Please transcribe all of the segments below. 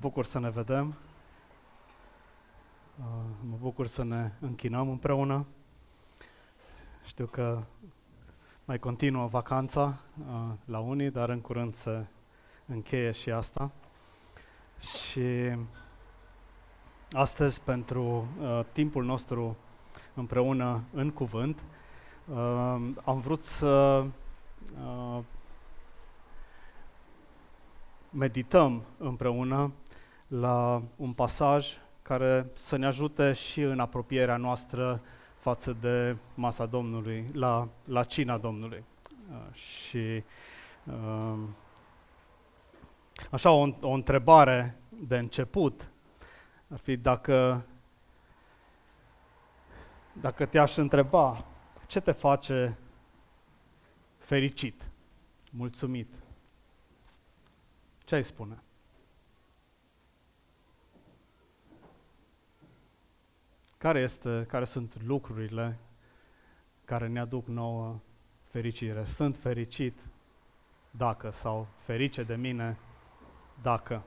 bucur să ne vedem. Uh, mă bucur să ne închinăm împreună. Știu că mai continuă vacanța uh, la unii, dar în curând se încheie și asta. Și astăzi, pentru uh, timpul nostru împreună în cuvânt, am vrut să medităm împreună la un pasaj care să ne ajute și în apropierea noastră față de masa Domnului, la, la cina Domnului. Uh, și uh, așa o, o întrebare de început ar fi dacă, dacă te-aș întreba ce te face fericit, mulțumit, ce ai spune? Care, este, care sunt lucrurile care ne aduc nouă fericire? Sunt fericit dacă sau ferice de mine dacă.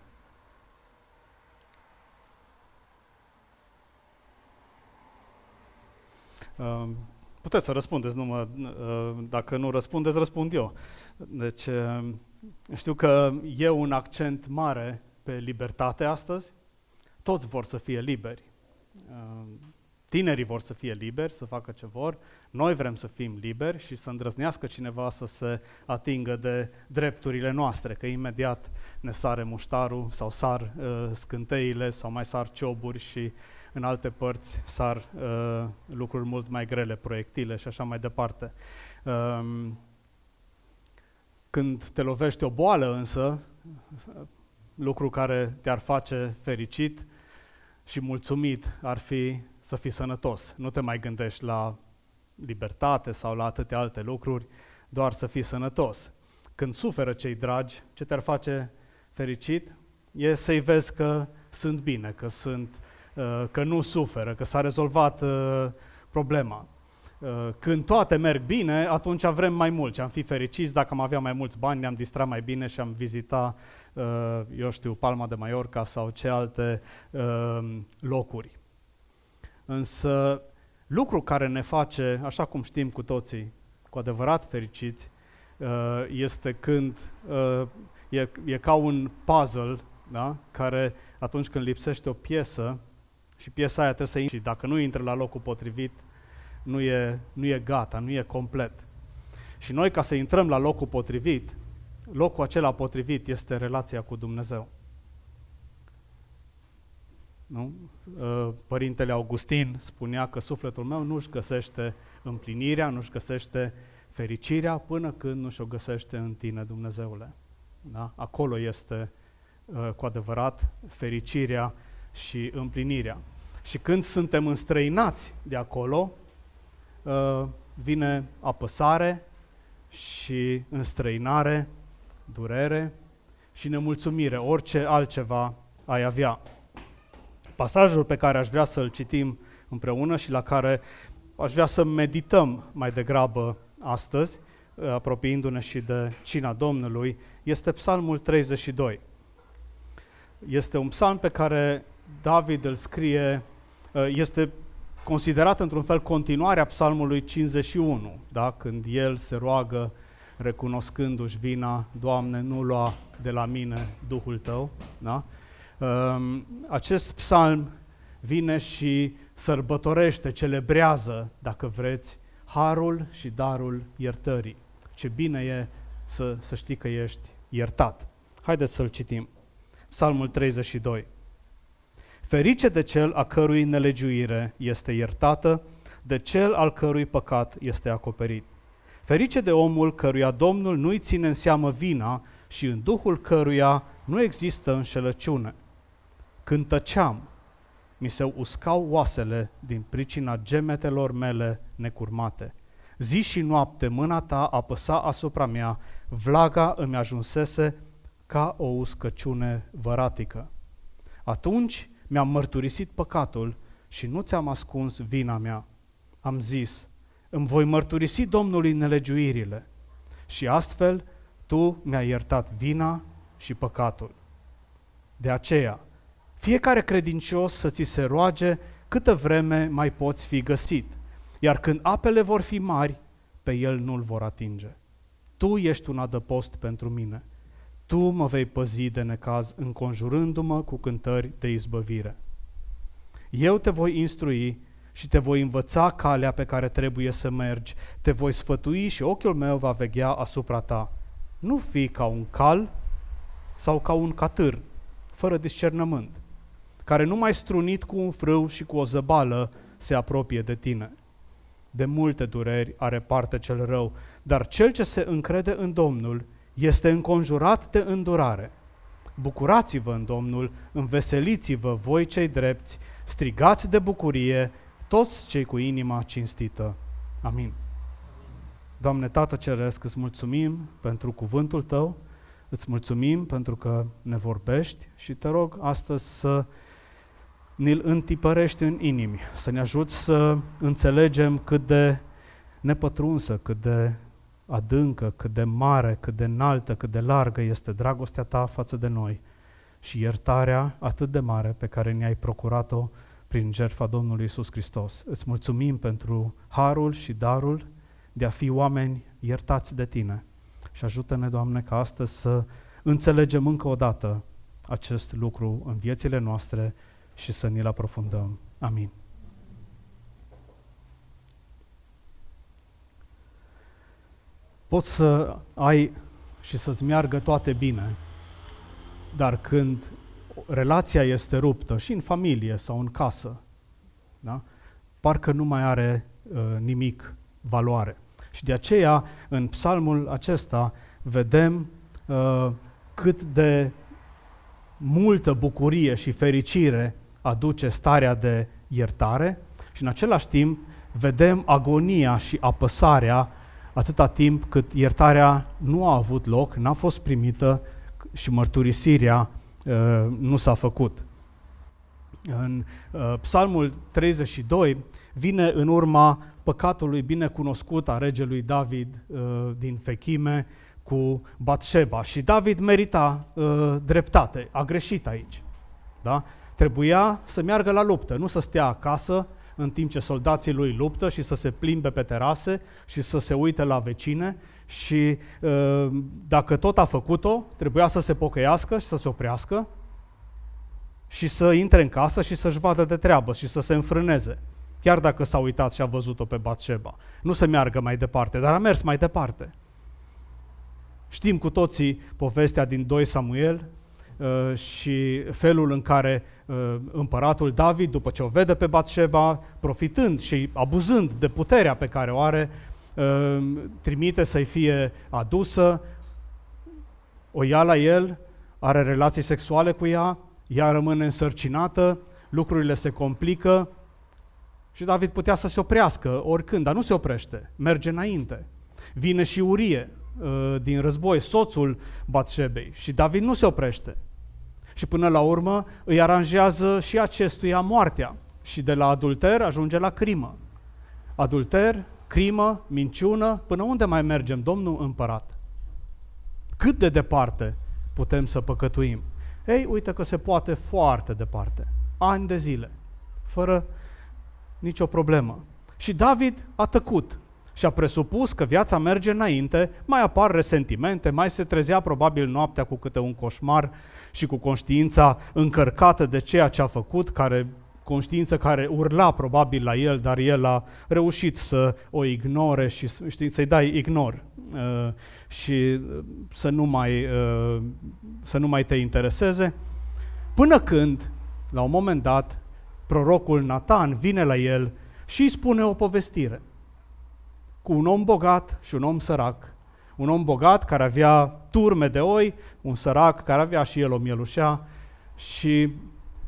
Um, puteți să răspundeți, nu mă, uh, dacă nu răspundeți, răspund eu. Deci, um, știu că e un accent mare pe libertate astăzi. Toți vor să fie liberi. Uh, tinerii vor să fie liberi, să facă ce vor. Noi vrem să fim liberi și să îndrăznească cineva să se atingă de drepturile noastre, că imediat ne sare muștarul sau sar uh, scânteile sau mai sar cioburi și în alte părți sar uh, lucruri mult mai grele, proiectile și așa mai departe. Uh, când te lovește o boală însă, lucru care te-ar face fericit și mulțumit ar fi să fii sănătos. Nu te mai gândești la libertate sau la atâtea alte lucruri, doar să fii sănătos. Când suferă cei dragi, ce te-ar face fericit e să-i vezi că sunt bine, că, sunt, uh, că nu suferă, că s-a rezolvat uh, problema. Uh, când toate merg bine, atunci vrem mai mult și am fi fericiți dacă am avea mai mulți bani, ne-am distrat mai bine și am vizita, uh, eu știu, Palma de Mallorca sau ce alte uh, locuri. Însă lucru care ne face, așa cum știm cu toții, cu adevărat fericiți, este când e, e ca un puzzle, da? care atunci când lipsește o piesă și piesa aia trebuie să intre și dacă nu intră la locul potrivit, nu e, nu e gata, nu e complet. Și noi, ca să intrăm la locul potrivit, locul acela potrivit este relația cu Dumnezeu. Nu? Ă, Părintele Augustin spunea că sufletul meu nu-și găsește împlinirea, nu-și găsește fericirea până când nu și-o găsește în tine, Dumnezeule. Da? Acolo este ă, cu adevărat fericirea și împlinirea. Și când suntem înstrăinați de acolo, Uh, vine apăsare și înstrăinare, durere și nemulțumire, orice altceva ai avea. Pasajul pe care aș vrea să-l citim împreună și la care aș vrea să medităm mai degrabă astăzi, uh, apropiindu-ne și de cina Domnului, este Psalmul 32. Este un psalm pe care David îl scrie, uh, este considerat într-un fel continuarea psalmului 51, da? când el se roagă recunoscându-și vina, Doamne, nu lua de la mine Duhul Tău. Da? Um, acest psalm vine și sărbătorește, celebrează, dacă vreți, harul și darul iertării. Ce bine e să, să știi că ești iertat. Haideți să-l citim. Psalmul 32. Ferice de cel a cărui nelegiuire este iertată, de cel al cărui păcat este acoperit. Ferice de omul căruia Domnul nu-i ține în seamă vina și în duhul căruia nu există înșelăciune. Când tăceam, mi se uscau oasele din pricina gemetelor mele necurmate. Zi și noapte mâna ta apăsa asupra mea, vlaga îmi ajunsese ca o uscăciune văratică. Atunci mi-am mărturisit păcatul și nu ți-am ascuns vina mea. Am zis, îmi voi mărturisi Domnului nelegiuirile și astfel tu mi-ai iertat vina și păcatul. De aceea, fiecare credincios să ți se roage câtă vreme mai poți fi găsit, iar când apele vor fi mari, pe el nu-l vor atinge. Tu ești un adăpost pentru mine. Tu mă vei păzi de necaz, înconjurându-mă cu cântări de izbăvire. Eu te voi instrui și te voi învăța calea pe care trebuie să mergi, te voi sfătui și ochiul meu va veghea asupra ta. Nu fi ca un cal sau ca un catâr, fără discernământ, care nu mai strunit cu un frâu și cu o zăbală se apropie de tine. De multe dureri are parte cel rău, dar cel ce se încrede în Domnul este înconjurat de îndurare. Bucurați-vă în Domnul, înveseliți-vă voi cei drepți, strigați de bucurie toți cei cu inima cinstită. Amin. Doamne Tată Ceresc, îți mulțumim pentru cuvântul Tău, îți mulțumim pentru că ne vorbești și te rog astăzi să ne-l întipărești în inimi, să ne ajuți să înțelegem cât de nepătrunsă, cât de adâncă, cât de mare, cât de înaltă, cât de largă este dragostea Ta față de noi și iertarea atât de mare pe care ne-ai procurat-o prin jertfa Domnului Isus Hristos. Îți mulțumim pentru harul și darul de a fi oameni iertați de Tine. Și ajută-ne, Doamne, ca astăzi să înțelegem încă o dată acest lucru în viețile noastre și să ni-l aprofundăm. Amin. Poți să ai și să-ți meargă toate bine, dar când relația este ruptă și în familie sau în casă, da? parcă nu mai are uh, nimic valoare. Și de aceea, în psalmul acesta, vedem uh, cât de multă bucurie și fericire aduce starea de iertare și în același timp vedem agonia și apăsarea atâta timp cât iertarea nu a avut loc, n-a fost primită și mărturisirea uh, nu s-a făcut. În uh, Psalmul 32 vine în urma păcatului bine cunoscut a regelui David uh, din Fechime cu Batșeba. Și David merita uh, dreptate, a greșit aici. Da? Trebuia să meargă la luptă, nu să stea acasă în timp ce soldații lui luptă și să se plimbe pe terase și să se uite la vecine și uh, dacă tot a făcut-o, trebuia să se pocăiască și să se oprească și să intre în casă și să-și vadă de treabă și să se înfrâneze. Chiar dacă s-a uitat și a văzut-o pe Batșeba. Nu să meargă mai departe, dar a mers mai departe. Știm cu toții povestea din 2 Samuel uh, și felul în care uh, împăratul David, după ce o vede pe Batșeba, profitând și abuzând de puterea pe care o are, uh, trimite să-i fie adusă, o ia la el, are relații sexuale cu ea, ea rămâne însărcinată, lucrurile se complică și David putea să se oprească oricând, dar nu se oprește, merge înainte. Vine și Urie uh, din război, soțul Batșebei și David nu se oprește. Și până la urmă îi aranjează și acestuia moartea și de la adulter ajunge la crimă. Adulter, crimă, minciună, până unde mai mergem, Domnul împărat? Cât de departe putem să păcătuim? Ei, uite că se poate foarte departe, ani de zile, fără nicio problemă. Și David a tăcut și a presupus că viața merge înainte, mai apar resentimente, mai se trezea probabil noaptea cu câte un coșmar și cu conștiința încărcată de ceea ce a făcut, care conștiință care urla probabil la el, dar el a reușit să o ignore și știi, să-i dai ignor uh, și uh, să nu, mai, uh, să nu mai te intereseze, până când, la un moment dat, prorocul Nathan vine la el și îi spune o povestire cu un om bogat și un om sărac. Un om bogat care avea turme de oi, un sărac care avea și el o mielușea și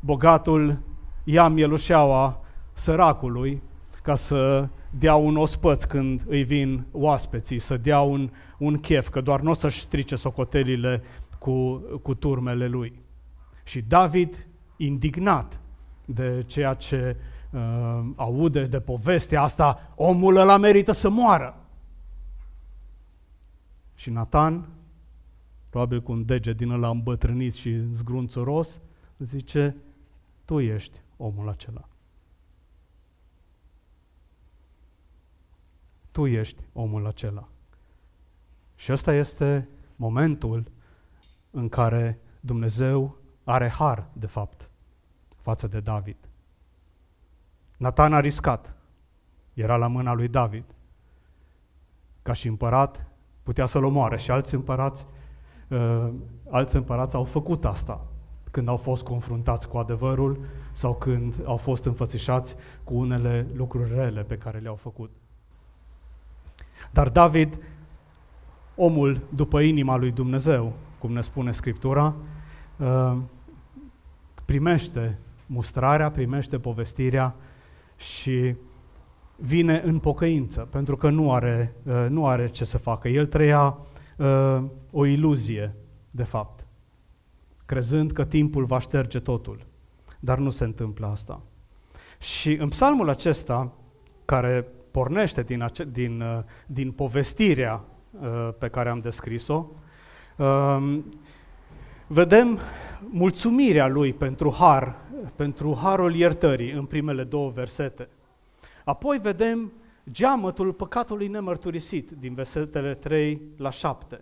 bogatul ia mielușeaua săracului ca să dea un ospăț când îi vin oaspeții, să dea un, un chef, că doar nu o să-și strice socotelile cu, cu turmele lui. Și David, indignat de ceea ce uh, aude de povestea asta, omul ăla merită să moară. Și Nathan probabil cu un deget din ăla îmbătrânit și zgrunțuros, zice, tu ești omul acela. Tu ești omul acela. Și ăsta este momentul în care Dumnezeu are har, de fapt, față de David. Nathan a riscat. Era la mâna lui David. Ca și împărat, putea să-l omoare și alți împărați, uh, alți împărați au făcut asta când au fost confruntați cu adevărul sau când au fost înfățișați cu unele lucruri rele pe care le-au făcut. Dar David, omul după inima lui Dumnezeu, cum ne spune Scriptura, uh, primește mustrarea, primește povestirea și vine în pocăință, pentru că nu are, uh, nu are ce să facă. El trăia uh, o iluzie, de fapt, crezând că timpul va șterge totul. Dar nu se întâmplă asta. Și în psalmul acesta, care pornește din, ace- din, uh, din povestirea pe care am descris-o, um, vedem mulțumirea lui pentru har, pentru harul iertării în primele două versete. Apoi vedem geamătul păcatului nemărturisit din versetele 3 la 7.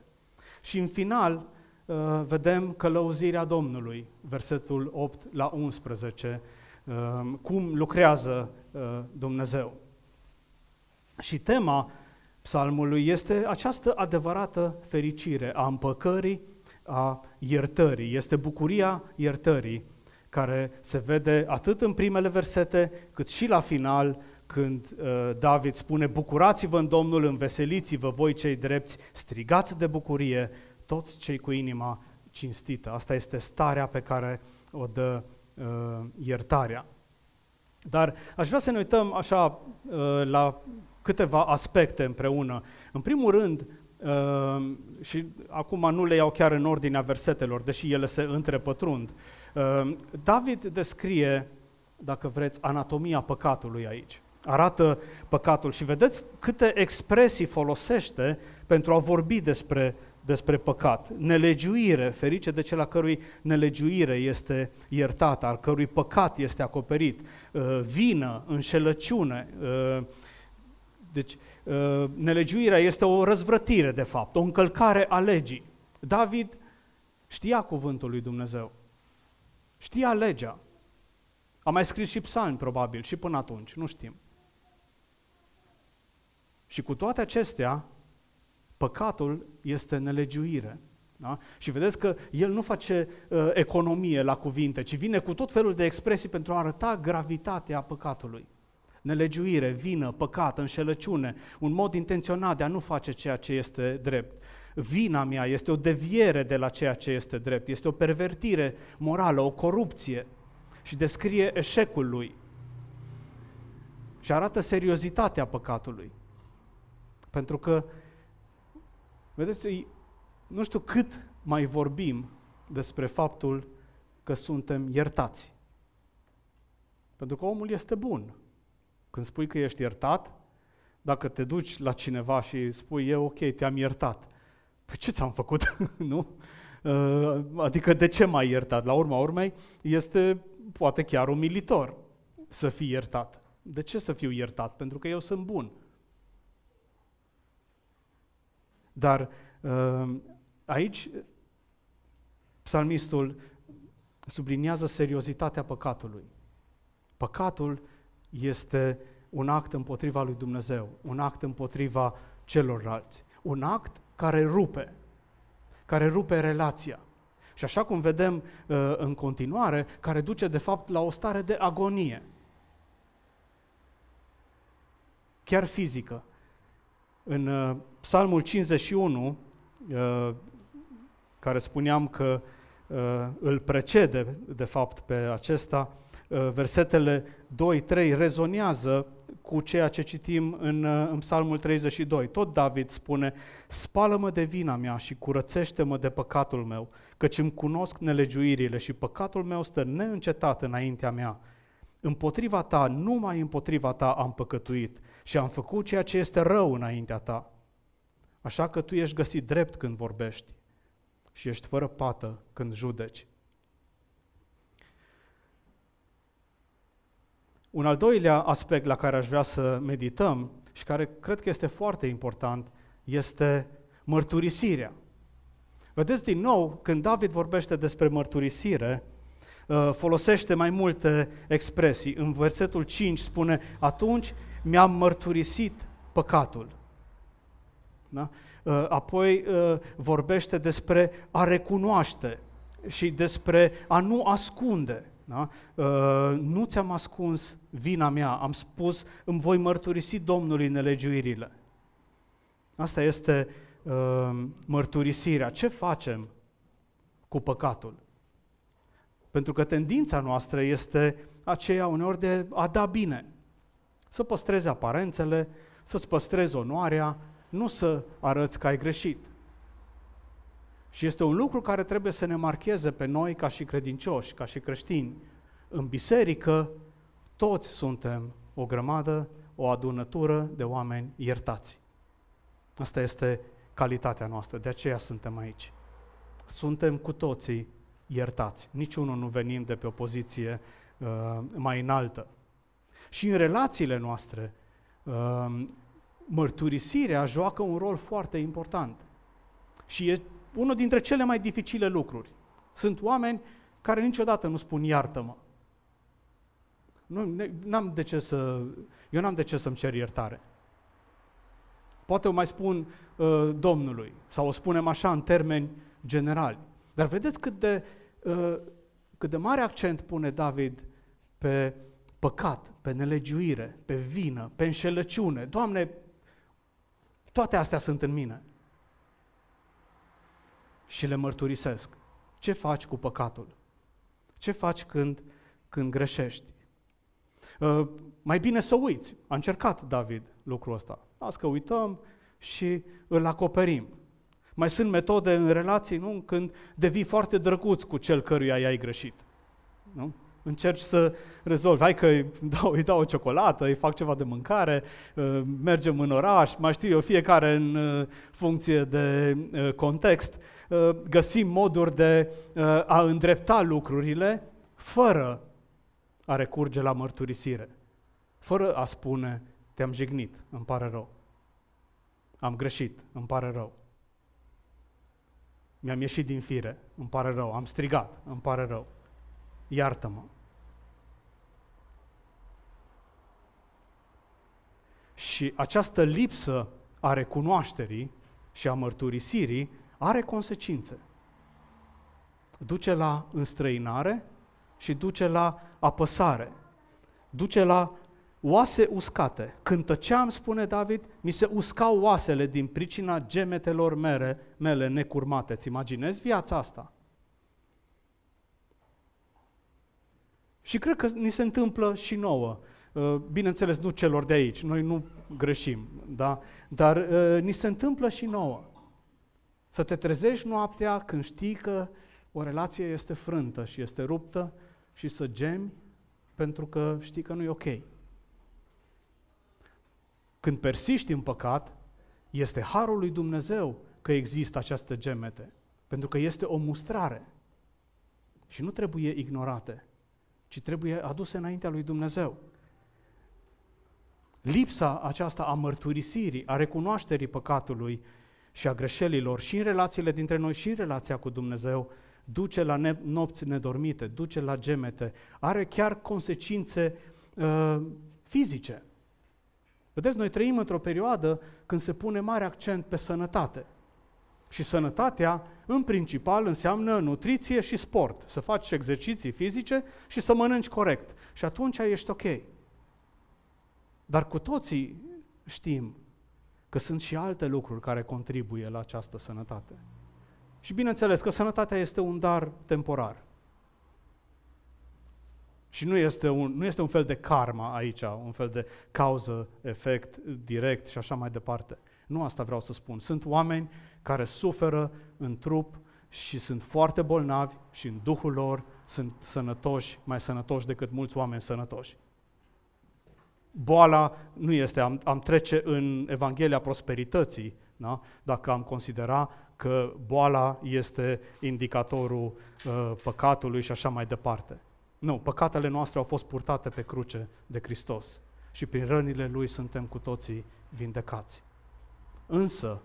Și în final uh, vedem călăuzirea Domnului, versetul 8 la 11, uh, cum lucrează uh, Dumnezeu. Și tema psalmului este această adevărată fericire a împăcării, a iertării. Este bucuria iertării care se vede atât în primele versete, cât și la final, când uh, David spune, bucurați-vă în Domnul, înveseliți-vă voi cei drepți, strigați de bucurie toți cei cu inima cinstită. Asta este starea pe care o dă uh, iertarea. Dar aș vrea să ne uităm așa uh, la câteva aspecte împreună. În primul rând, uh, și acum nu le iau chiar în ordinea versetelor, deși ele se întrepătrund, uh, David descrie, dacă vreți, anatomia păcatului aici arată păcatul. Și vedeți câte expresii folosește pentru a vorbi despre, despre păcat. Nelegiuire, ferice de cel a cărui nelegiuire este iertată, al cărui păcat este acoperit, uh, vină, înșelăciune. Uh, deci, uh, nelegiuirea este o răzvrătire, de fapt, o încălcare a legii. David știa cuvântul lui Dumnezeu, știa legea. A mai scris și psalmi, probabil, și până atunci, nu știm. Și cu toate acestea, păcatul este nelegiuire. Da? Și vedeți că el nu face uh, economie la cuvinte, ci vine cu tot felul de expresii pentru a arăta gravitatea păcatului. Nelegiuire, vină, păcat, înșelăciune, un mod intenționat de a nu face ceea ce este drept. Vina mea este o deviere de la ceea ce este drept, este o pervertire morală, o corupție și descrie eșecul lui și arată seriozitatea păcatului. Pentru că, vedeți, nu știu cât mai vorbim despre faptul că suntem iertați. Pentru că omul este bun. Când spui că ești iertat, dacă te duci la cineva și spui, e ok, te-am iertat, păi ce ți-am făcut? nu? Uh, adică de ce m-ai iertat? La urma urmei, este poate chiar umilitor să fii iertat. De ce să fiu iertat? Pentru că eu sunt bun. Dar uh, aici psalmistul subliniază seriozitatea păcatului. Păcatul este un act împotriva lui Dumnezeu, un act împotriva celorlalți, un act care rupe, care rupe relația. Și așa cum vedem uh, în continuare, care duce de fapt la o stare de agonie, chiar fizică. În uh, Psalmul 51, uh, care spuneam că uh, îl precede, de fapt, pe acesta, versetele 2-3 rezonează cu ceea ce citim în, în Psalmul 32. Tot David spune, spală-mă de vina mea și curățește-mă de păcatul meu, căci îmi cunosc nelegiuirile și păcatul meu stă neîncetat înaintea mea. Împotriva ta, numai împotriva ta am păcătuit și am făcut ceea ce este rău înaintea ta. Așa că tu ești găsit drept când vorbești și ești fără pată când judeci. Un al doilea aspect la care aș vrea să medităm și care cred că este foarte important este mărturisirea. Vedeți din nou, când David vorbește despre mărturisire, uh, folosește mai multe expresii. În versetul 5 spune, atunci mi-am mărturisit păcatul. Da? Uh, apoi uh, vorbește despre a recunoaște și despre a nu ascunde. Da? Nu ți-am ascuns vina mea, am spus, îmi voi mărturisi Domnului nelegiuirile. Asta este uh, mărturisirea. Ce facem cu păcatul? Pentru că tendința noastră este aceea uneori de a da bine. Să păstrezi aparențele, să-ți păstrezi onoarea, nu să arăți că ai greșit. Și este un lucru care trebuie să ne marcheze pe noi ca și credincioși, ca și creștini. În biserică, toți suntem o grămadă, o adunătură de oameni iertați. Asta este calitatea noastră, de aceea suntem aici. Suntem cu toții iertați. Niciunul nu venim de pe o poziție uh, mai înaltă. Și în relațiile noastre, uh, mărturisirea joacă un rol foarte important. Și e unul dintre cele mai dificile lucruri. Sunt oameni care niciodată nu spun iartă-mă. Nu, n-am de ce să, eu n-am de ce să-mi cer iertare. Poate o mai spun uh, Domnului, sau o spunem așa în termeni generali. Dar vedeți cât de, uh, cât de mare accent pune David pe păcat, pe nelegiuire, pe vină, pe înșelăciune. Doamne, toate astea sunt în mine. Și le mărturisesc. Ce faci cu păcatul? Ce faci când, când greșești? Uh, mai bine să uiți. A încercat David lucrul ăsta. Las că uităm și îl acoperim. Mai sunt metode în relații, nu? Când devii foarte drăguț cu cel căruia i-ai greșit. Nu? Încerci să rezolvi. Hai că îi dau, îi dau o ciocolată, îi fac ceva de mâncare, uh, mergem în oraș, mai știu eu, fiecare în uh, funcție de context. Găsim moduri de a îndrepta lucrurile fără a recurge la mărturisire, fără a spune, te-am jignit, îmi pare rău. Am greșit, îmi pare rău. Mi-am ieșit din fire, îmi pare rău. Am strigat, îmi pare rău. Iartă-mă. Și această lipsă a recunoașterii și a mărturisirii are consecințe. Duce la înstrăinare și duce la apăsare, duce la oase uscate. Când tăceam, spune David, mi se uscau oasele din pricina gemetelor mele, mele necurmate. Îți imaginezi viața asta? Și cred că ni se întâmplă și nouă. Uh, bineînțeles, nu celor de aici, noi nu greșim, da? dar uh, ni se întâmplă și nouă. Să te trezești noaptea când știi că o relație este frântă și este ruptă și să gemi pentru că știi că nu e ok. Când persiști în păcat, este harul lui Dumnezeu că există această gemete, pentru că este o mustrare și nu trebuie ignorate, ci trebuie aduse înaintea lui Dumnezeu. Lipsa aceasta a mărturisirii, a recunoașterii păcatului și a greșelilor și în relațiile dintre noi și în relația cu Dumnezeu duce la ne- nopți nedormite, duce la gemete, are chiar consecințe uh, fizice. Vedeți, noi trăim într-o perioadă când se pune mare accent pe sănătate. Și sănătatea, în principal, înseamnă nutriție și sport. Să faci exerciții fizice și să mănânci corect. Și atunci ești ok. Dar cu toții știm că sunt și alte lucruri care contribuie la această sănătate. Și bineînțeles că sănătatea este un dar temporar. Și nu este, un, nu este un fel de karma aici, un fel de cauză, efect, direct și așa mai departe. Nu asta vreau să spun. Sunt oameni care suferă în trup și sunt foarte bolnavi și în duhul lor sunt sănătoși, mai sănătoși decât mulți oameni sănătoși. Boala nu este, am, am trece în Evanghelia prosperității, da? dacă am considera că boala este indicatorul uh, păcatului și așa mai departe. Nu, păcatele noastre au fost purtate pe cruce de Hristos și prin rănile Lui suntem cu toții vindecați. Însă,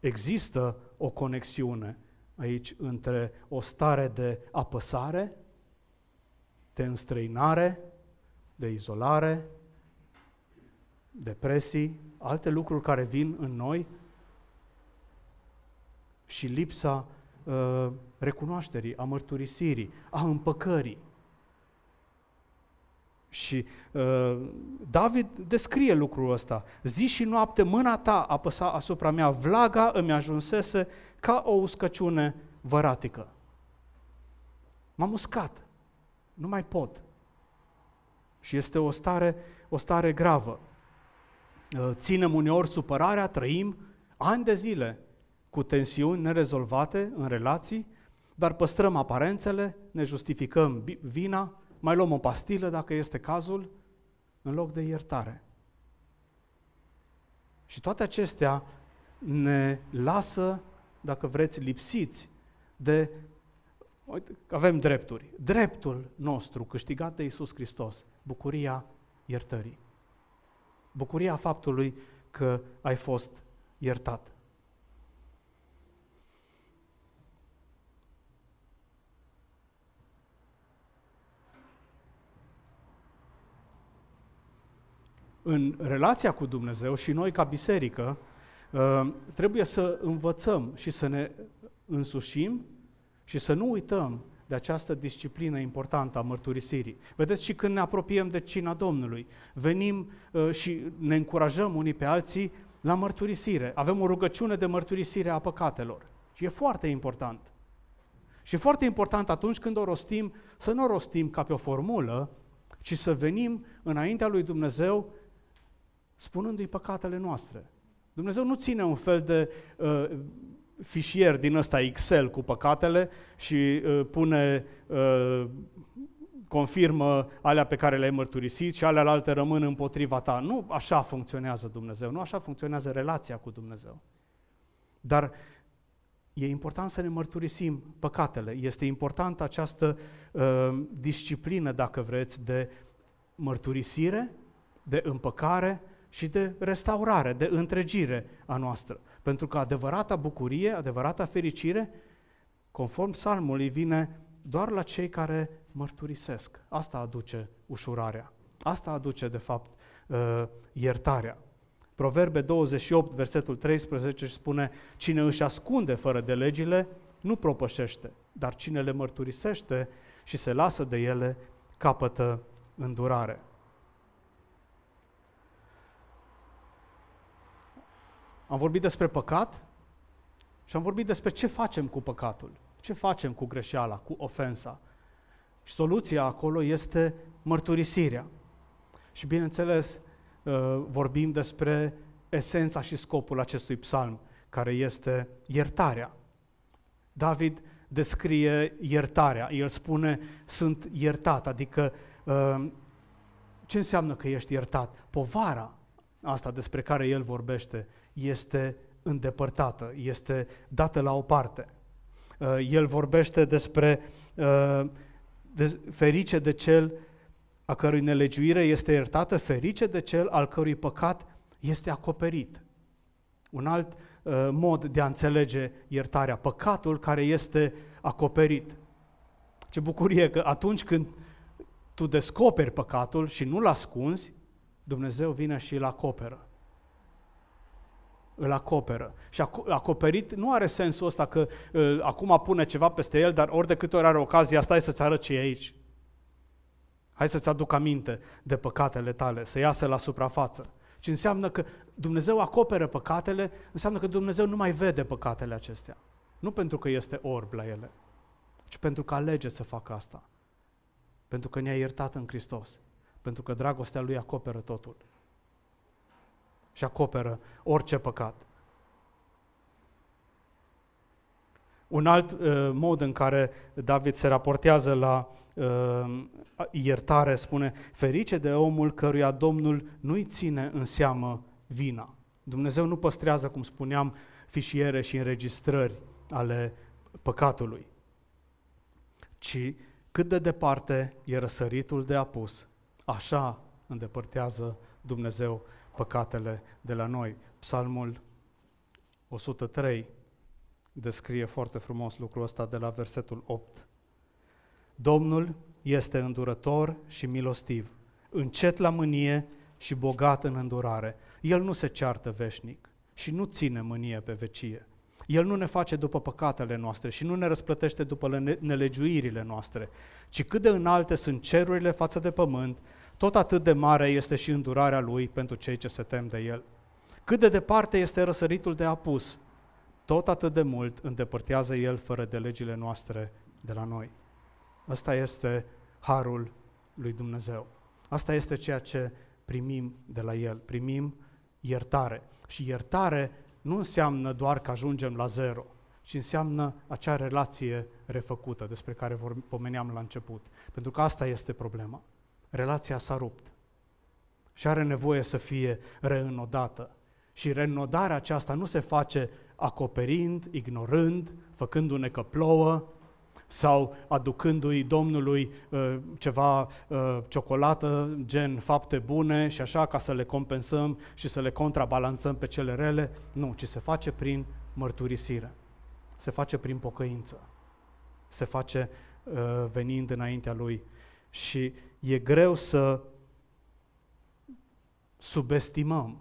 există o conexiune aici între o stare de apăsare, de înstrăinare, de izolare, depresii, alte lucruri care vin în noi și lipsa uh, recunoașterii, a mărturisirii, a împăcării. Și uh, David descrie lucrul ăsta. Zi și noapte mâna ta apăsa asupra mea, vlaga îmi ajunsese ca o uscăciune văratică. M-am uscat. Nu mai pot. Și este o stare, o stare gravă. Uh, ținem uneori supărarea, trăim ani de zile cu tensiuni nerezolvate în relații, dar păstrăm aparențele, ne justificăm vina, mai luăm o pastilă dacă este cazul, în loc de iertare. Și toate acestea ne lasă, dacă vreți, lipsiți de. Uite, avem drepturi. Dreptul nostru câștigat de Isus Hristos, bucuria iertării. Bucuria faptului că ai fost iertat. În relația cu Dumnezeu și noi ca biserică uh, trebuie să învățăm și să ne însușim și să nu uităm de această disciplină importantă a mărturisirii. Vedeți, și când ne apropiem de cina Domnului, venim uh, și ne încurajăm unii pe alții la mărturisire. Avem o rugăciune de mărturisire a păcatelor. Și e foarte important. Și e foarte important atunci când o rostim, să nu o rostim ca pe o formulă, ci să venim înaintea lui Dumnezeu spunându-i păcatele noastre. Dumnezeu nu ține un fel de uh, fișier din ăsta Excel cu păcatele și uh, pune, uh, confirmă alea pe care le-ai mărturisit și alea alte rămân împotriva ta. Nu așa funcționează Dumnezeu, nu așa funcționează relația cu Dumnezeu. Dar e important să ne mărturisim păcatele. Este important această uh, disciplină, dacă vreți, de mărturisire, de împăcare și de restaurare, de întregire a noastră. Pentru că adevărata bucurie, adevărata fericire, conform psalmului, vine doar la cei care mărturisesc. Asta aduce ușurarea. Asta aduce, de fapt, uh, iertarea. Proverbe 28, versetul 13 spune, cine își ascunde fără de legile, nu propășește, dar cine le mărturisește și se lasă de ele, capătă îndurare. Am vorbit despre păcat și am vorbit despre ce facem cu păcatul, ce facem cu greșeala, cu ofensa. Și soluția acolo este mărturisirea. Și bineînțeles, uh, vorbim despre esența și scopul acestui psalm, care este iertarea. David descrie iertarea. El spune, sunt iertat, adică uh, ce înseamnă că ești iertat? Povara asta despre care el vorbește este îndepărtată, este dată la o parte. Uh, el vorbește despre uh, ferice de cel a cărui nelegiuire este iertată, ferice de cel al cărui păcat este acoperit. Un alt uh, mod de a înțelege iertarea, păcatul care este acoperit. Ce bucurie că atunci când tu descoperi păcatul și nu-l ascunzi, Dumnezeu vine și îl acoperă îl acoperă. Și acoperit nu are sensul ăsta că uh, acum pune ceva peste el, dar ori de câte ori are ocazia, stai să-ți arăt ce e aici. Hai să-ți aduc aminte de păcatele tale, să iasă la suprafață. Și înseamnă că Dumnezeu acoperă păcatele, înseamnă că Dumnezeu nu mai vede păcatele acestea. Nu pentru că este orb la ele, ci pentru că alege să facă asta. Pentru că ne-a iertat în Hristos. Pentru că dragostea Lui acoperă totul și acoperă orice păcat. Un alt uh, mod în care David se raportează la uh, iertare spune, ferice de omul căruia Domnul nu-i ține în seamă vina. Dumnezeu nu păstrează, cum spuneam, fișiere și înregistrări ale păcatului, ci cât de departe e răsăritul de apus, așa îndepărtează Dumnezeu păcatele de la noi. Psalmul 103 descrie foarte frumos lucrul ăsta de la versetul 8. Domnul este îndurător și milostiv, încet la mânie și bogat în îndurare. El nu se ceartă veșnic și nu ține mânie pe vecie. El nu ne face după păcatele noastre și nu ne răsplătește după nelegiuirile noastre, ci cât de înalte sunt cerurile față de pământ, tot atât de mare este și îndurarea Lui pentru cei ce se tem de El. Cât de departe este răsăritul de apus, tot atât de mult îndepărtează El fără de legile noastre de la noi. Ăsta este harul lui Dumnezeu. Asta este ceea ce primim de la El. Primim iertare. Și iertare nu înseamnă doar că ajungem la zero, ci înseamnă acea relație refăcută despre care pomeneam la început. Pentru că asta este problema. Relația s-a rupt și are nevoie să fie reînodată. Și reînodarea aceasta nu se face acoperind, ignorând, făcându-ne că plouă, sau aducându-i Domnului uh, ceva uh, ciocolată, gen fapte bune și așa ca să le compensăm și să le contrabalansăm pe cele rele. Nu, ci se face prin mărturisire. Se face prin pocăință. Se face uh, venind înaintea Lui. Și e greu să subestimăm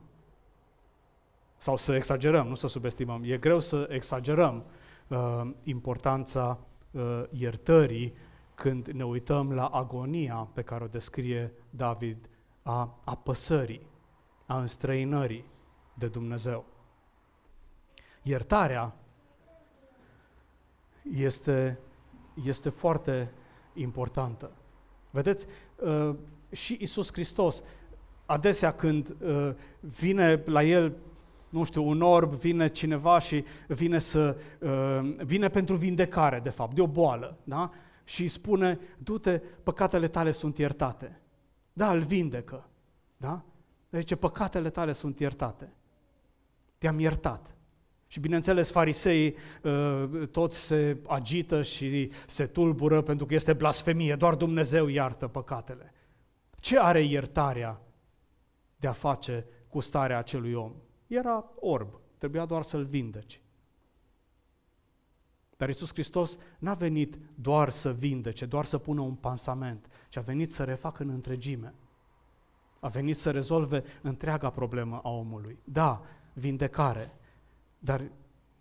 sau să exagerăm, nu să subestimăm. E greu să exagerăm uh, importanța uh, iertării când ne uităm la agonia pe care o descrie David a apăsării, a înstrăinării de Dumnezeu. Iertarea este, este foarte importantă. Vedeți, uh, și Isus Hristos, adesea când uh, vine la El nu știu, un orb, vine cineva și vine, să, uh, vine pentru vindecare, de fapt, de o boală, da? Și îi spune, du-te, păcatele tale sunt iertate. Da, îl vindecă, da? Deci păcatele tale sunt iertate. Te-am iertat. Și bineînțeles, fariseii uh, toți se agită și se tulbură pentru că este blasfemie, doar Dumnezeu iartă păcatele. Ce are iertarea de a face cu starea acelui om? Era orb, trebuia doar să-l vindeci. Dar Isus Hristos n-a venit doar să vindece, doar să pună un pansament, ci a venit să refacă în întregime. A venit să rezolve întreaga problemă a omului. Da, vindecare, dar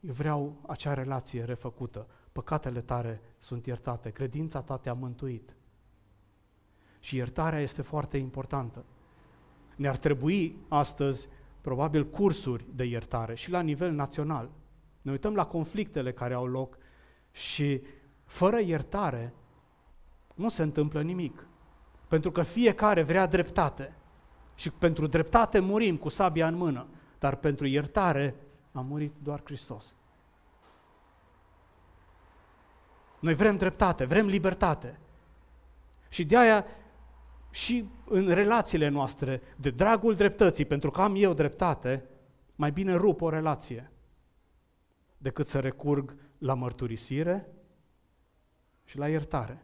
eu vreau acea relație refăcută. Păcatele tare sunt iertate, credința ta te-a mântuit. Și iertarea este foarte importantă. Ne-ar trebui astăzi probabil cursuri de iertare și la nivel național. Ne uităm la conflictele care au loc și fără iertare nu se întâmplă nimic. Pentru că fiecare vrea dreptate. Și pentru dreptate murim cu sabia în mână, dar pentru iertare a murit doar Hristos. Noi vrem dreptate, vrem libertate. Și de aia și în relațiile noastre, de dragul dreptății, pentru că am eu dreptate, mai bine rup o relație decât să recurg la mărturisire și la iertare.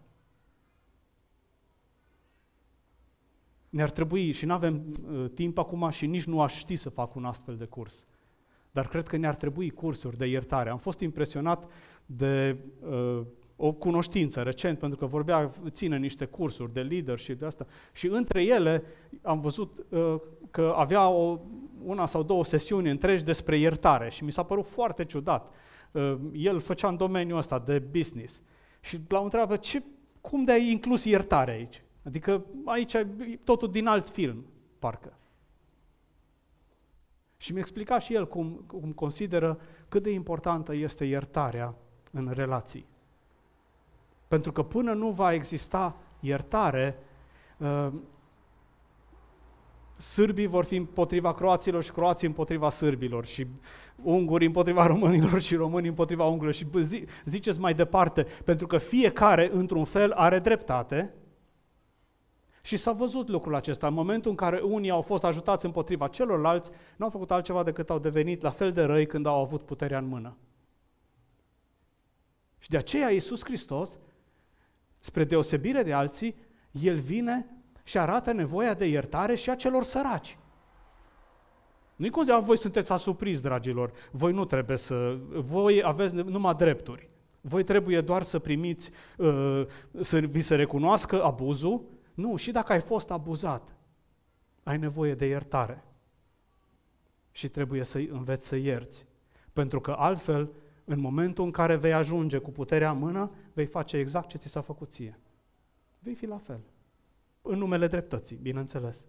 Ne-ar trebui, și nu avem uh, timp acum și nici nu aș ști să fac un astfel de curs, dar cred că ne-ar trebui cursuri de iertare. Am fost impresionat de uh, o cunoștință recent, pentru că vorbea, ține niște cursuri de leadership de asta și între ele am văzut uh, că avea o, una sau două sesiuni întregi despre iertare și mi s-a părut foarte ciudat. Uh, el făcea în domeniul ăsta de business și la o întreabă, ce, cum de-ai inclus iertare aici? Adică aici totul din alt film, parcă. Și mi-a explicat și el cum, cum consideră cât de importantă este iertarea în relații. Pentru că până nu va exista iertare, uh, sârbii vor fi împotriva croaților și croații împotriva sârbilor și ungurii împotriva românilor și românii împotriva ungurilor și ziceți mai departe, pentru că fiecare într-un fel are dreptate Și s-a văzut lucrul acesta. În momentul în care unii au fost ajutați împotriva celorlalți, nu au făcut altceva decât au devenit la fel de răi când au avut puterea în mână. Și de aceea Iisus Hristos, spre deosebire de alții, El vine și arată nevoia de iertare și a celor săraci. Nu-i cum ziua, voi sunteți asupriți, dragilor, voi nu trebuie să, voi aveți numai drepturi. Voi trebuie doar să primiți, uh, să vi se recunoască abuzul. Nu, și dacă ai fost abuzat, ai nevoie de iertare. Și trebuie să înveți să ierți. Pentru că altfel, în momentul în care vei ajunge cu puterea în mână, vei face exact ce ți s-a făcut ție. Vei fi la fel. În numele dreptății, bineînțeles.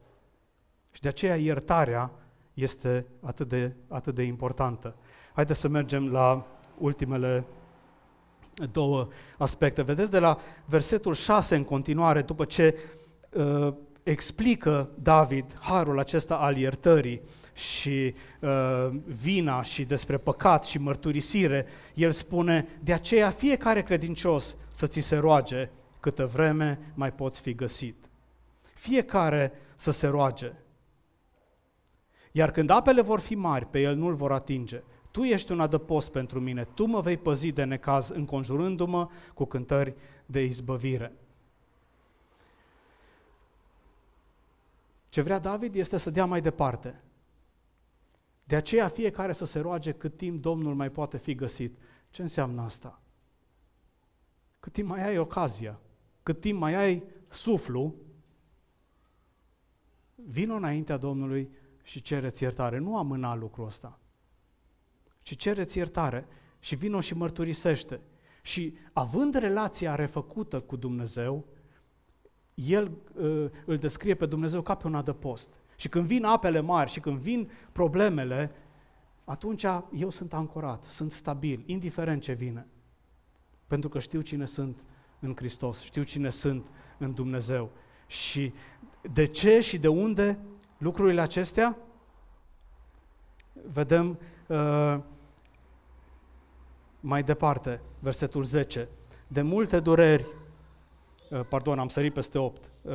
Și de aceea iertarea este atât de, atât de importantă. Haideți să mergem la ultimele două aspecte. Vedeți de la versetul 6 în continuare, după ce uh, explică David harul acesta al iertării și uh, vina și despre păcat și mărturisire, el spune, de aceea fiecare credincios să ți se roage câtă vreme mai poți fi găsit. Fiecare să se roage. Iar când apele vor fi mari, pe el nu-l vor atinge. Tu ești un adăpost pentru mine, tu mă vei păzi de necaz, înconjurându-mă cu cântări de izbăvire. Ce vrea David este să dea mai departe. De aceea fiecare să se roage cât timp Domnul mai poate fi găsit. Ce înseamnă asta? Cât timp mai ai ocazia, cât timp mai ai suflu, vină înaintea Domnului și cereți iertare. Nu amâna lucrul ăsta, ci cereți iertare și vină și mărturisește. Și având relația refăcută cu Dumnezeu, el uh, îl descrie pe Dumnezeu ca pe un adăpost. Și când vin apele mari și când vin problemele, atunci eu sunt ancorat, sunt stabil, indiferent ce vine. Pentru că știu cine sunt în Hristos, știu cine sunt în Dumnezeu. Și de ce și de unde lucrurile acestea? Vedem uh, mai departe, versetul 10. De multe dureri, uh, pardon, am sărit peste 8. Uh,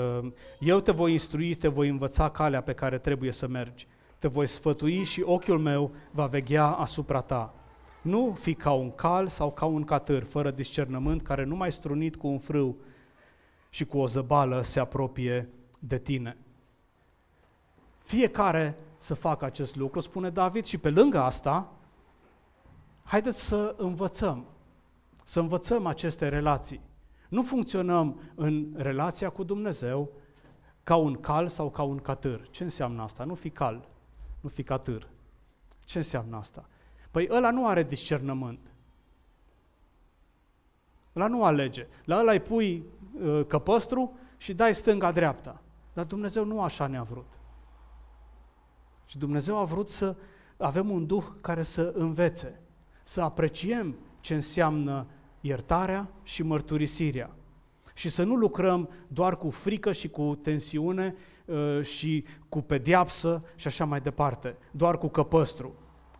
eu te voi instrui, te voi învăța calea pe care trebuie să mergi. Te voi sfătui și ochiul meu va veghea asupra ta. Nu fi ca un cal sau ca un catâr, fără discernământ, care nu mai strunit cu un frâu și cu o zăbală se apropie de tine. Fiecare să facă acest lucru, spune David, și pe lângă asta, haideți să învățăm, să învățăm aceste relații. Nu funcționăm în relația cu Dumnezeu ca un cal sau ca un catâr. Ce înseamnă asta? Nu fi cal, nu fi catâr. Ce înseamnă asta? Păi ăla nu are discernământ. Ăla nu alege. La ăla îi pui uh, căpăstru și dai stânga-dreapta. Dar Dumnezeu nu așa ne-a vrut. Și Dumnezeu a vrut să avem un duh care să învețe, să apreciem ce înseamnă iertarea și mărturisirea. Și să nu lucrăm doar cu frică și cu tensiune uh, și cu pediapsă și așa mai departe, doar cu căpăstru,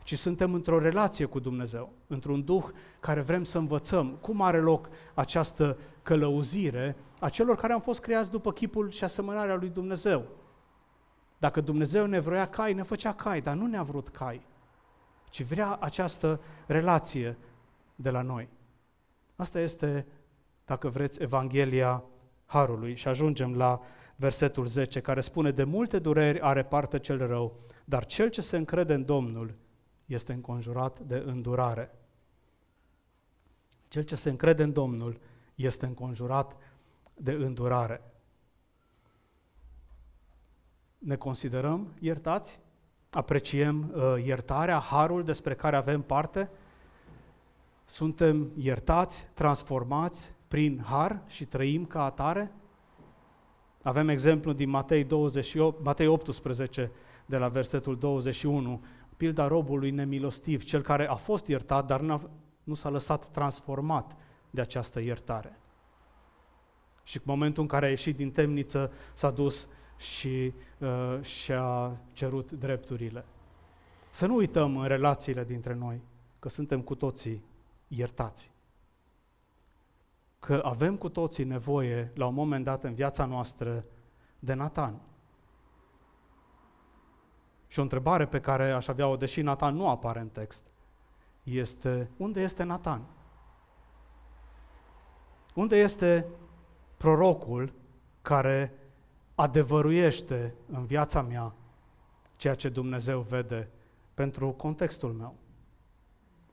ci suntem într-o relație cu Dumnezeu, într-un duh care vrem să învățăm cum are loc această călăuzire a celor care am fost creați după chipul și asemănarea lui Dumnezeu. Dacă Dumnezeu ne vroia cai, ne făcea cai, dar nu ne-a vrut cai, ci vrea această relație de la noi. Asta este, dacă vreți, Evanghelia Harului. Și ajungem la versetul 10, care spune, de multe dureri are parte cel rău, dar cel ce se încrede în Domnul este înconjurat de îndurare. Cel ce se încrede în Domnul este înconjurat de îndurare ne considerăm iertați? Apreciem uh, iertarea, harul despre care avem parte? Suntem iertați, transformați prin har și trăim ca atare? Avem exemplu din Matei, 28, Matei 18, de la versetul 21, pilda robului nemilostiv, cel care a fost iertat, dar nu s-a lăsat transformat de această iertare. Și în momentul în care a ieșit din temniță, s-a dus și uh, și-a cerut drepturile. Să nu uităm în relațiile dintre noi că suntem cu toții iertați. Că avem cu toții nevoie, la un moment dat în viața noastră, de Natan. Și o întrebare pe care aș avea-o, deși Natan nu apare în text, este unde este Natan? Unde este prorocul care adevăruiește în viața mea ceea ce Dumnezeu vede pentru contextul meu?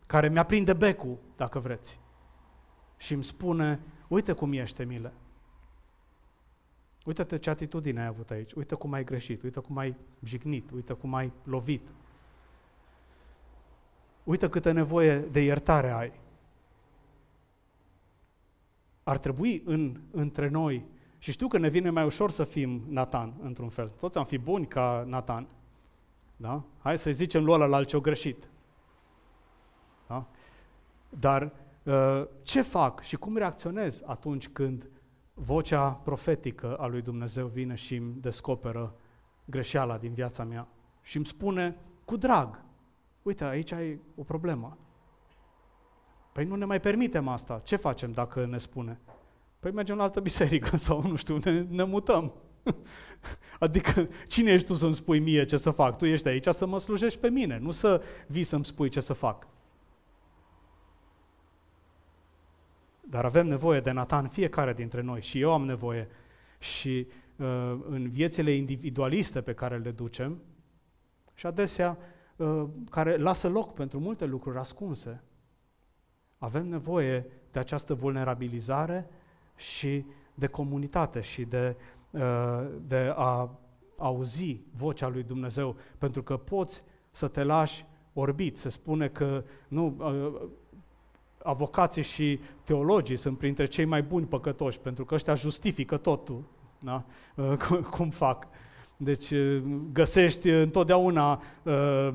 Care mi-aprinde becul, dacă vreți, și îmi spune, uite cum ești, Emile. Uite-te ce atitudine ai avut aici, uite cum ai greșit, uite cum ai jignit, uite cum ai lovit. Uite câtă nevoie de iertare ai. Ar trebui în, între noi, și știu că ne vine mai ușor să fim Nathan, într-un fel. Toți am fi buni ca Nathan. Da? Hai să zicem lui ăla ce-o greșit. Da? Dar uh, ce fac și cum reacționez atunci când vocea profetică a lui Dumnezeu vine și îmi descoperă greșeala din viața mea și îmi spune cu drag, uite, aici ai o problemă. Păi nu ne mai permitem asta. Ce facem dacă ne spune? Păi mergem la altă biserică sau, nu știu, ne, ne mutăm. Adică, cine ești tu să-mi spui mie ce să fac? Tu ești aici să mă slujești pe mine, nu să vii să-mi spui ce să fac. Dar avem nevoie de Nathan, fiecare dintre noi, și eu am nevoie. Și uh, în viețile individualiste pe care le ducem, și adesea uh, care lasă loc pentru multe lucruri ascunse, avem nevoie de această vulnerabilizare și de comunitate și de, uh, de a auzi vocea lui Dumnezeu, pentru că poți să te lași orbit. Se spune că nu, uh, avocații și teologii sunt printre cei mai buni păcătoși, pentru că ăștia justifică totul, da? cum fac. Deci găsești întotdeauna uh,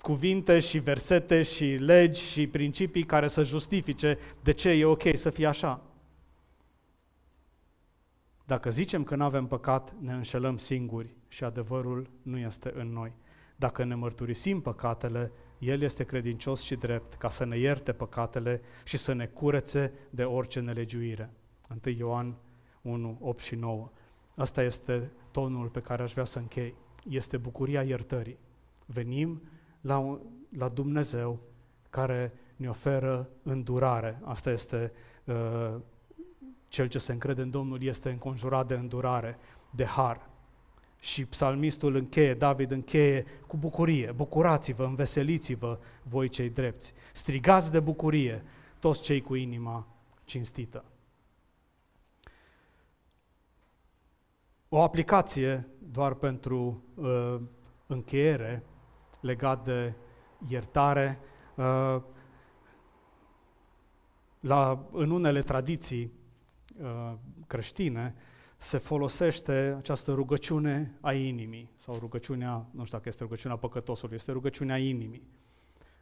cuvinte și versete și legi și principii care să justifice de ce e ok să fie așa. Dacă zicem că nu avem păcat, ne înșelăm singuri și adevărul nu este în noi. Dacă ne mărturisim păcatele, El este credincios și drept ca să ne ierte păcatele și să ne curețe de orice nelegiuire. 1 Ioan 1, 8 și 9. Asta este tonul pe care aș vrea să închei. Este bucuria iertării. Venim la, un, la Dumnezeu care ne oferă îndurare. Asta este uh, cel ce se încrede în Domnul este înconjurat de îndurare, de har. Și psalmistul încheie, David încheie cu bucurie. Bucurați-vă, înveseliți-vă voi cei drepți. Strigați de bucurie toți cei cu inima cinstită. O aplicație doar pentru uh, încheiere legat de iertare. Uh, la, în unele tradiții uh, creștine, se folosește această rugăciune a inimii, sau rugăciunea, nu știu dacă este rugăciunea păcătosului, este rugăciunea inimii.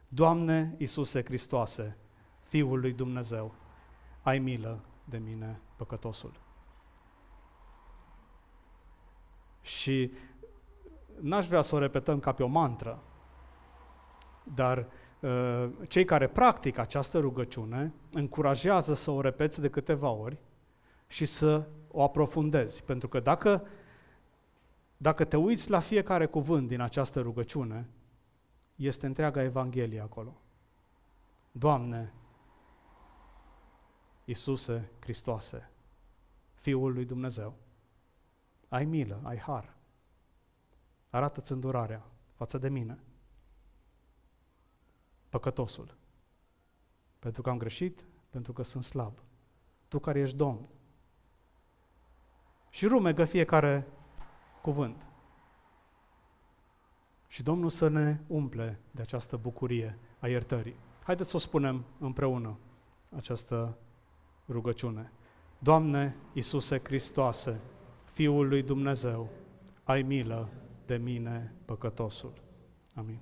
Doamne Iisuse Hristoase, Fiul lui Dumnezeu, ai milă de mine, păcătosul. Și n-aș vrea să o repetăm ca pe o mantră, dar uh, cei care practică această rugăciune încurajează să o repeți de câteva ori și să o aprofundezi. Pentru că dacă, dacă te uiți la fiecare cuvânt din această rugăciune, este întreaga Evanghelie acolo. Doamne, Iisuse Hristoase, Fiul lui Dumnezeu, ai milă, ai har. Arată-ți îndurarea față de mine, păcătosul. Pentru că am greșit, pentru că sunt slab. Tu care ești Domn, și rumegă fiecare cuvânt. Și Domnul să ne umple de această bucurie a iertării. Haideți să o spunem împreună, această rugăciune. Doamne Iisuse Hristoase, Fiul lui Dumnezeu, ai milă de mine, păcătosul. Amin.